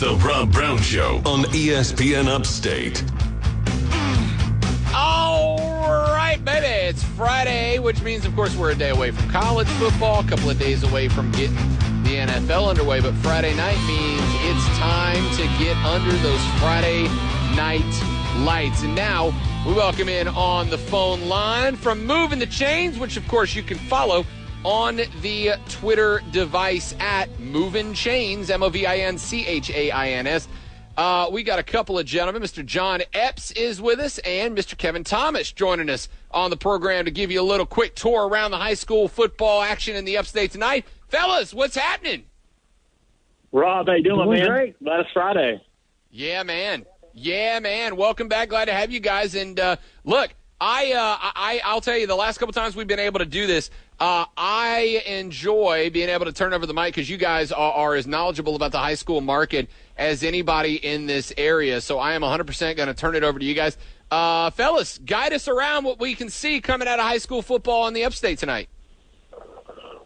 The Rob Brown Show on ESPN Upstate. All right, baby. It's Friday, which means, of course, we're a day away from college football, a couple of days away from getting the NFL underway. But Friday night means it's time to get under those Friday night lights. And now we welcome in on the phone line from Moving the Chains, which, of course, you can follow on the Twitter device at Moving Chains, M O V I N C H A I N S. Uh, we got a couple of gentlemen. Mr. John Epps is with us, and Mr. Kevin Thomas joining us on the program to give you a little quick tour around the high school football action in the upstate tonight. Fellas, what's happening? Rob, how you doing, Doing man? great. Glad it's Friday. Yeah, man. Yeah, man. Welcome back. Glad to have you guys. And uh, look, I, uh, I, I'll tell you, the last couple times we've been able to do this, uh, I enjoy being able to turn over the mic because you guys are, are as knowledgeable about the high school market as anybody in this area. So I am 100% going to turn it over to you guys. Uh, fellas, guide us around what we can see coming out of high school football in the upstate tonight.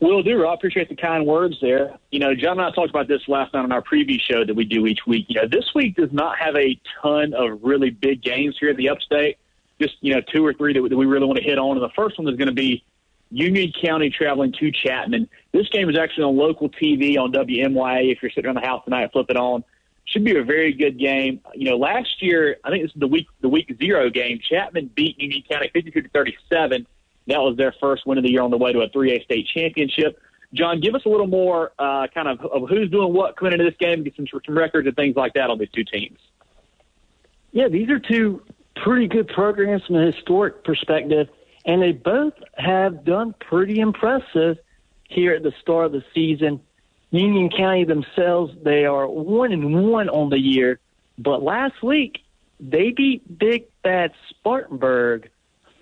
Will do, Rob. Appreciate the kind words there. You know, John and I talked about this last night on our preview show that we do each week. You know, this week does not have a ton of really big games here in the upstate. Just, you know, two or three that, that we really want to hit on. And the first one is going to be Union County traveling to Chapman. This game is actually on local TV on WMYA. If you're sitting around the house tonight, flip it on. Should be a very good game. You know, last year, I think this is the week the week zero game. Chapman beat Union County 52 to 37. That was their first win of the year on the way to a 3A state championship. John, give us a little more uh, kind of of who's doing what coming into this game, get some, some records and things like that on these two teams. Yeah, these are two pretty good programs from a historic perspective, and they both have done pretty impressive here at the start of the season. Union County themselves, they are one and one on the year, but last week they beat Big Bad Spartanburg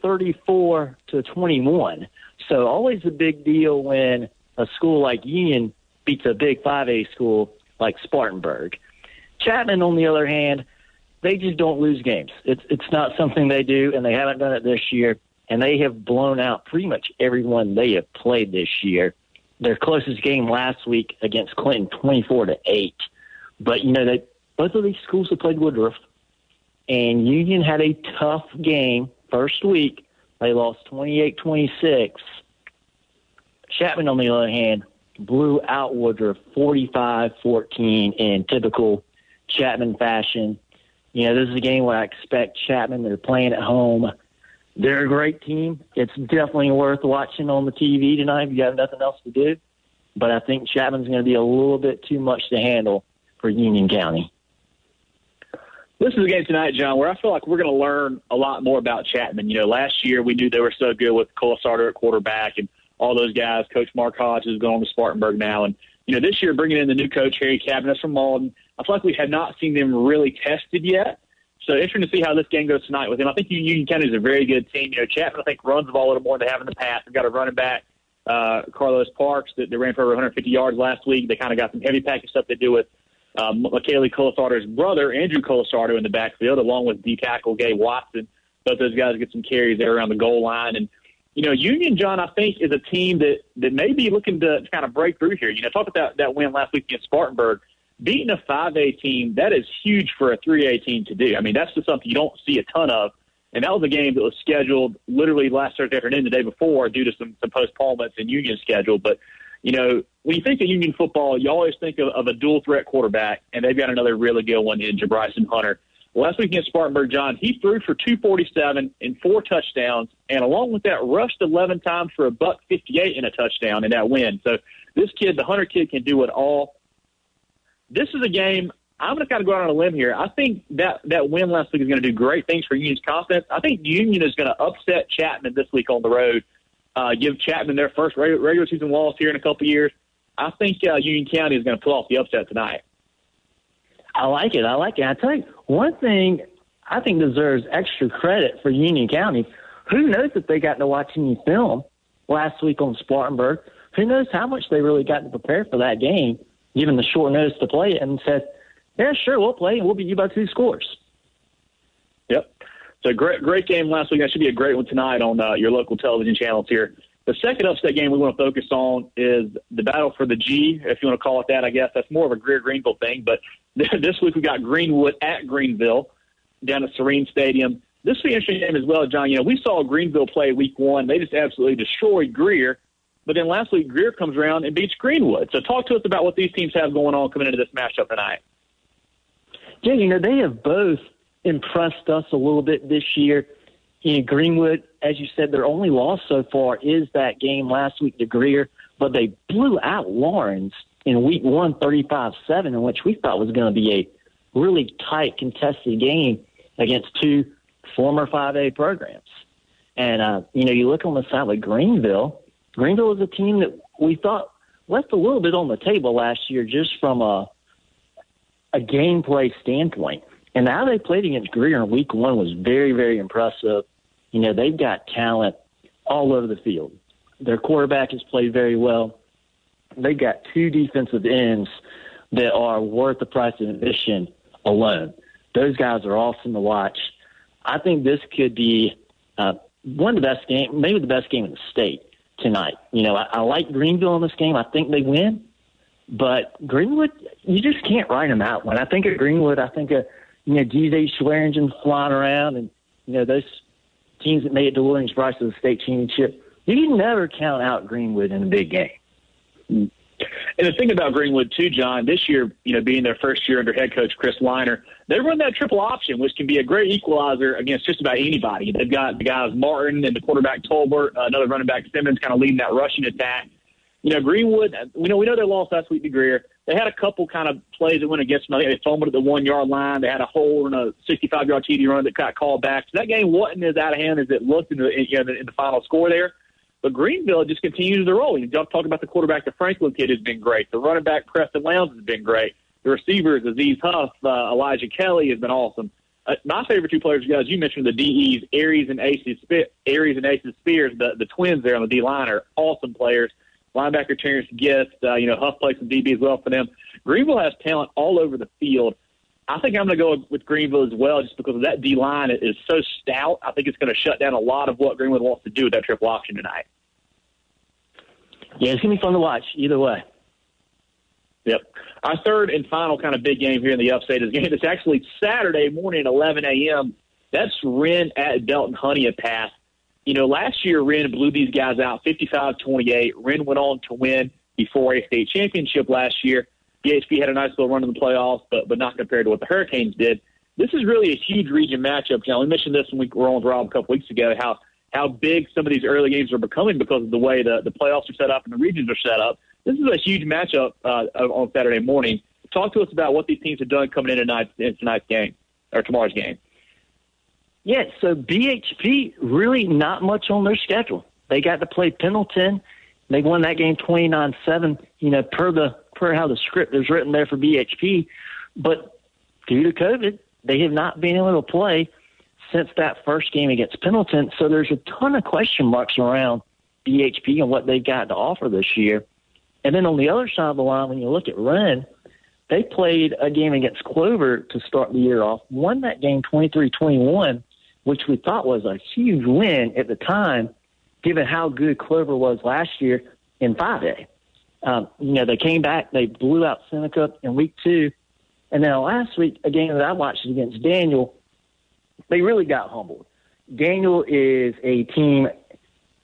34 to 21. So always a big deal when a school like Union beats a big 5A school like Spartanburg. Chapman, on the other hand, they just don't lose games. It's it's not something they do, and they haven't done it this year. And they have blown out pretty much everyone they have played this year. Their closest game last week against Clinton, twenty-four to eight. But you know, they both of these schools have played Woodruff, and Union had a tough game first week. They lost 28-26. Chapman, on the other hand, blew out Woodruff 45-14 in typical Chapman fashion. You know, this is a game where I expect Chapman. They're playing at home. They're a great team. It's definitely worth watching on the TV tonight if you have nothing else to do. But I think Chapman's going to be a little bit too much to handle for Union County. This is a game tonight, John, where I feel like we're going to learn a lot more about Chapman. You know, last year we knew they were so good with Cole Sarter at quarterback and all those guys. Coach Mark Hodge is going to Spartanburg now. And, you know, this year bringing in the new coach, Harry Cabinet from Mauldin, I feel like we have not seen them really tested yet. So interesting to see how this game goes tonight with him. I think Union County is a very good team. You know, Chapman, I think, runs the ball a little more than they have in the past. They've got a running back, uh, Carlos Parks, that they ran for over 150 yards last week. They kind of got some heavy package stuff they do with um, McKaylee Colasarter's brother, Andrew Colasarter, in the backfield, along with D tackle Gay Watson. Both those guys get some carries there around the goal line. And, you know, Union, John, I think, is a team that, that may be looking to kind of break through here. You know, talk about that, that win last week against Spartanburg. Beating a 5A team, that is huge for a 3A team to do. I mean, that's just something you don't see a ton of. And that was a game that was scheduled literally last Thursday afternoon, the day before, due to some, some postponements in Union schedule. But, you know, when you think of Union football, you always think of, of a dual threat quarterback, and they've got another really good one in Bryson Hunter. Last week against Spartanburg, John, he threw for 247 and four touchdowns, and along with that, rushed 11 times for a buck 58 in a touchdown in that win. So this kid, the Hunter kid, can do it all. This is a game. I'm going to kind of go out on a limb here. I think that that win last week is going to do great things for Union's confidence. I think Union is going to upset Chapman this week on the road, uh, give Chapman their first regular, season loss here in a couple years. I think uh, Union County is going to pull off the upset tonight. I like it. I like it. I tell you, one thing I think deserves extra credit for Union County. Who knows if they got to watch any film last week on Spartanburg? Who knows how much they really got to prepare for that game, given the short notice to play it, and said, "Yeah, sure, we'll play, and we'll beat you by two scores." Yep. So great, great game last week. That should be a great one tonight on uh, your local television channels here. The second upset game we want to focus on is the battle for the G, if you want to call it that. I guess that's more of a Greer Greenville thing, but This week we got Greenwood at Greenville down at Sirrine Stadium. This will be an interesting game as well, John. You know, we saw Greenville play week one. They just absolutely destroyed Greer. But then last week, Greer comes around and beats Greenwood. So talk to us about what these teams have going on coming into this matchup tonight. Yeah, you know, they have both impressed us a little bit this year. You know, Greenwood, as you said, their only loss so far is that game last week to Greer, but they blew out Laurens in week one, 35 7, in which we thought was going to be a really tight, contested game against two former 5A programs. And, uh, you know, you look on the side of Greenville, Greenville is a team that we thought left a little bit on the table last year just from a, a gameplay standpoint. And how they played against Greer in week one was very, very impressive. You know, they've got talent all over the field. Their quarterback has played very well. They've got two defensive ends that are worth the price of admission alone. Those guys are awesome to watch. I think this could be uh, one of the best game, maybe the best game in the state tonight. You know, I, I like Greenville in this game. I think they win, but Greenwood, you just can't write them out. When I think of Greenwood, I think of you know DJ Swearinger flying around, and you know those teams that made it to Williams-Brice to the state championship. You can never count out Greenwood in a big game. And the thing about Greenwood too, John, this year, you know, being their first year under head coach Chris Liner, they run that triple option, which can be a great equalizer against just about anybody. They've got the guys Martin and the quarterback Tolbert, another running back Simmons, kind of leading that rushing attack. You know, Greenwood, we know we know they lost last week to Greer. They had a couple kind of plays that went against them. They fumbled at the one yard line. They had a hole in a 65 yard TD run that got called back. So that game wasn't as out of hand as it looked in the, you know, in the final score there. But Greenville just continues to roll. You talk about the quarterback, the Franklin kid has been great. The running back, Preston Lowndes, has been great. The receivers, Aziz Huff, uh, Elijah Kelly, has been awesome. Uh, my favorite two players, guys, you mentioned the DEs, Aries and Aces, Aries and Aces Spears, the, the twins there on the D line are awesome players. Linebacker Terrence Gift, uh, you know, Huff plays some DB as well for them. Greenville has talent all over the field. I think I'm going to go with Greenville as well, just because that D line is so stout. I think it's going to shut down a lot of what Greenwood wants to do with that triple option tonight. Yeah, it's going to be fun to watch either way. Yep. Our third and final kind of big game here in the upstate is game. It's actually Saturday morning at 11 a.m. That's Wren at Belton Pass. You know, last year Wren blew these guys out 55-28. Wren went on to win the 4A state championship last year. BHP had a nice little run in the playoffs, but but not compared to what the Hurricanes did. This is really a huge region matchup. John, we mentioned this when we were on with Rob a couple weeks ago. How how big some of these early games are becoming because of the way the, the playoffs are set up and the regions are set up. This is a huge matchup uh, on Saturday morning. Talk to us about what these teams have done coming in tonight in tonight's game or tomorrow's game. Yeah, so BHP really not much on their schedule. They got to play Pendleton. They won that game twenty nine seven. You know, per the per how the script is written there for BHP, but due to COVID, they have not been able to play since that first game against Pendleton. So there's a ton of question marks around BHP and what they've got to offer this year. And then on the other side of the line, when you look at Wren, they played a game against Clover to start the year off, won that game 23 21, which we thought was a huge win at the time, given how good Clover was last year in 5A. Um, you know, they came back, they blew out Seneca in week two. And then last week, a game that I watched against Daniel, they really got humbled. Daniel is a team.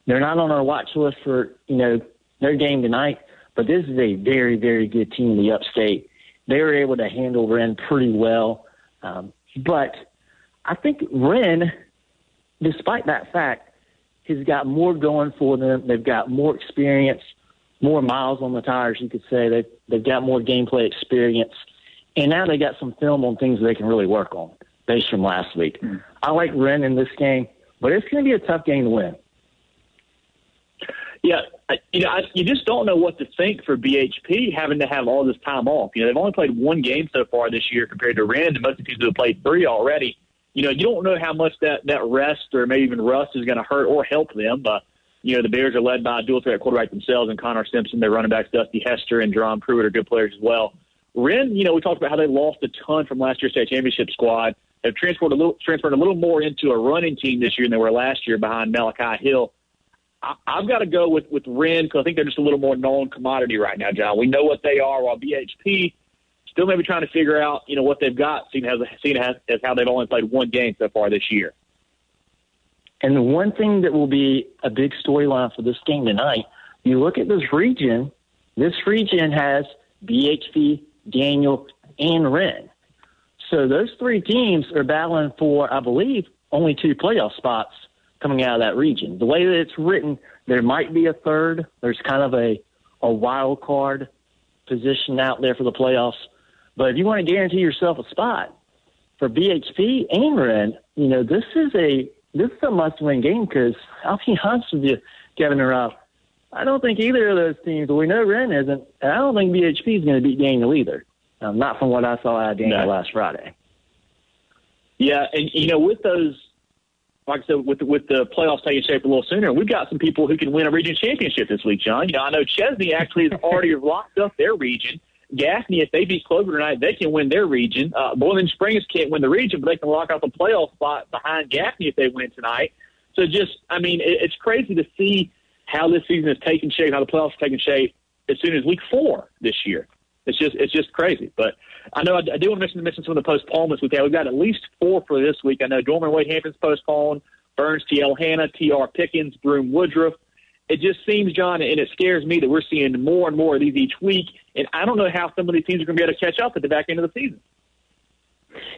They're not on our watch list for you know their game tonight, but this is a very very good team the Upstate. They were able to handle Wren pretty well, um, but I think Wren, despite that fact, has got more going for them. They've got more experience, more miles on the tires. You could say they've they've got more gameplay experience, and now they got some film on things they can really work on based from last week. Mm. I like Wren in this game, but it's going to be a tough game to win. Yeah, I, you know, I, you just don't know what to think for BHP having to have all this time off. You know, they've only played one game so far this year compared to Wren, and most of the teams have played three already. You know, you don't know how much that that rest or maybe even rust is going to hurt or help them. But you know, the Bears are led by a dual threat quarterback themselves and Connor Simpson. Their running backs Dusty Hester and Jerome Pruitt are good players as well. Wren, you know, we talked about how they lost a ton from last year's state championship squad have transferred a little transferred a little more into a running team this year than they were last year behind Malachi Hill. I, I've got to go with with Wren because I think they're just a little more known commodity right now, John. We know what they are, while BHP still maybe trying to figure out, you know, what they've got, seeing as, seeing as, as how they've only played one game so far this year. And the one thing that will be a big storyline for this game tonight, you look at this region, this region has BHP, Daniel, and Wren. So those three teams are battling for, I believe, only two playoff spots coming out of that region. The way that it's written, there might be a third. There's kind of a, a wild card position out there for the playoffs. But if you want to guarantee yourself a spot for BHP and Wren, you know, this is a this is a must win game because I'll be honest with you, Kevin and Rob, I don't think either of those teams, we know Wren isn't, and I don't think BHP is going to beat Daniel either. Um, not from what I saw out of Daniel no. last Friday. Yeah, and you know, with those, like I said, with with the playoffs taking shape a little sooner, we've got some people who can win a region championship this week, John. You know, I know Chesnee actually has already locked up their region. Gaffney, if they beat Clover tonight, they can win their region. Uh, Boiling Springs can't win the region, but they can lock out the playoff spot behind Gaffney if they win tonight. So just, I mean, it, it's crazy to see how this season is taking shape, how the playoffs are taking shape as soon as week four this year. It's just, it's just crazy. But I know I, I do want to mention, mention some of the postponements we've had. We've got at least four for this week. I know Dorman Wade Hampton's postponed, Byrnes TL Hanna, TR Pickens, Broome Woodruff it just seems, John, and it scares me that we're seeing more and more of these each week. And I don't know how some of these teams are going to be able to catch up at the back end of the season.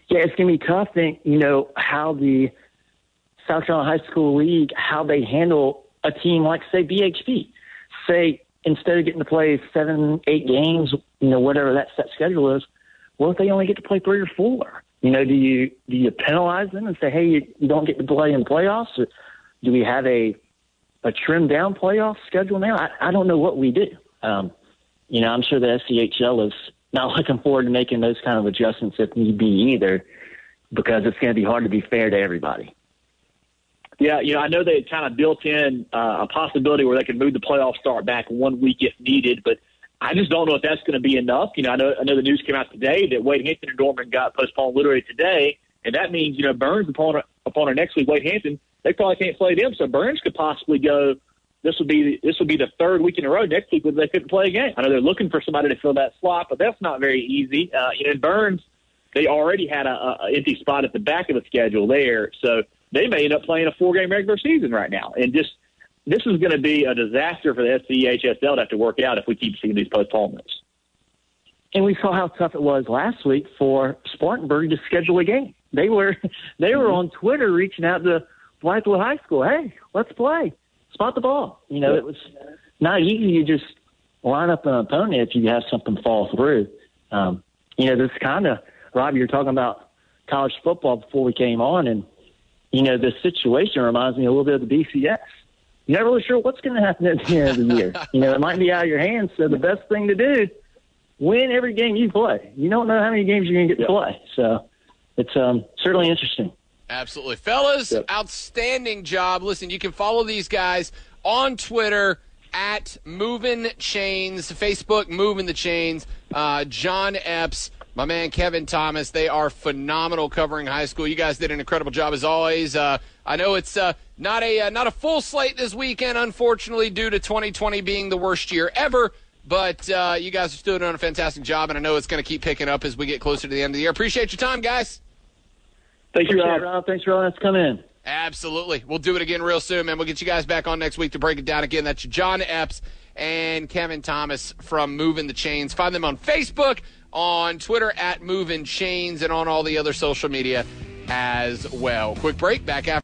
Yeah, it's going to be tough. Think, you know, how the South Carolina High School League, how they handle a team like, say, BHP. Say, instead of getting to play seven, eight games, you know, whatever that set schedule is, what if they only get to play three or four? You know, do you do you penalize them and say, hey, you, you don't get to play in playoffs? Or do we have a a trimmed down playoff schedule now? I, I don't know what we do. Um, you know, I'm sure the SCHSL is not looking forward to making those kind of adjustments if need be either, because it's going to be hard to be fair to everybody. Yeah, you know, I know they kind of built in uh, a possibility where they could move the playoff start back one week if needed, but I just don't know if that's going to be enough. You know, I know I know the news came out today that Wade Hampton and Dorman got postponed literally today, and that means you know Byrnes upon upon our next week Wade Hampton they probably can't play them. So Byrnes could possibly go. This would be this would be the third week in a row next week where they couldn't play a game. I know they're looking for somebody to fill that slot, but that's not very easy. Uh, you know, Byrnes, they already had a, a empty spot at the back of the schedule there, so they may end up playing a four game regular season right now. And just this is going to be a disaster for the SCHSL to have to work out if we keep seeing these postponements. And we saw how tough it was last week for Spartanburg to schedule a game. They were they were on Twitter reaching out to Blythewood High School. Hey, let's play. Spot the ball. You know, it was not easy to just line up an opponent if you have something fall through. Um, you know, this kind of, Rob, you're talking about college football before we came on, and, you know, this situation reminds me a little bit of the BCS. You're not really sure what's going to happen at the end of the year. you know, it might be out of your hands, so the best thing to do, win every game you play. You don't know how many games you're going to get to play. So it's um, certainly interesting. Absolutely. Fellas, yep. outstanding job. Listen, you can follow these guys on Twitter at Moving Chains, Facebook Moving the Chains, uh, John Epps, my man Kevin Thomas. They are phenomenal covering high school. You guys did an incredible job as always. Uh, I know it's uh, not a uh, not a full slate this weekend, unfortunately, due to 2020 being the worst year ever. But uh, you guys are still doing a fantastic job, and I know it's going to keep picking up as we get closer to the end of the year. Appreciate your time, guys. Thank you, Rob. Rob. Thanks for letting us come in. Absolutely. We'll do it again real soon, man. We'll get you guys back on next week to break it down again. That's John Epps and Kevin Thomas from Moving the Chains. Find them on Facebook, on Twitter at Moving Chains, and on all the other social media as well. Quick break. Back after.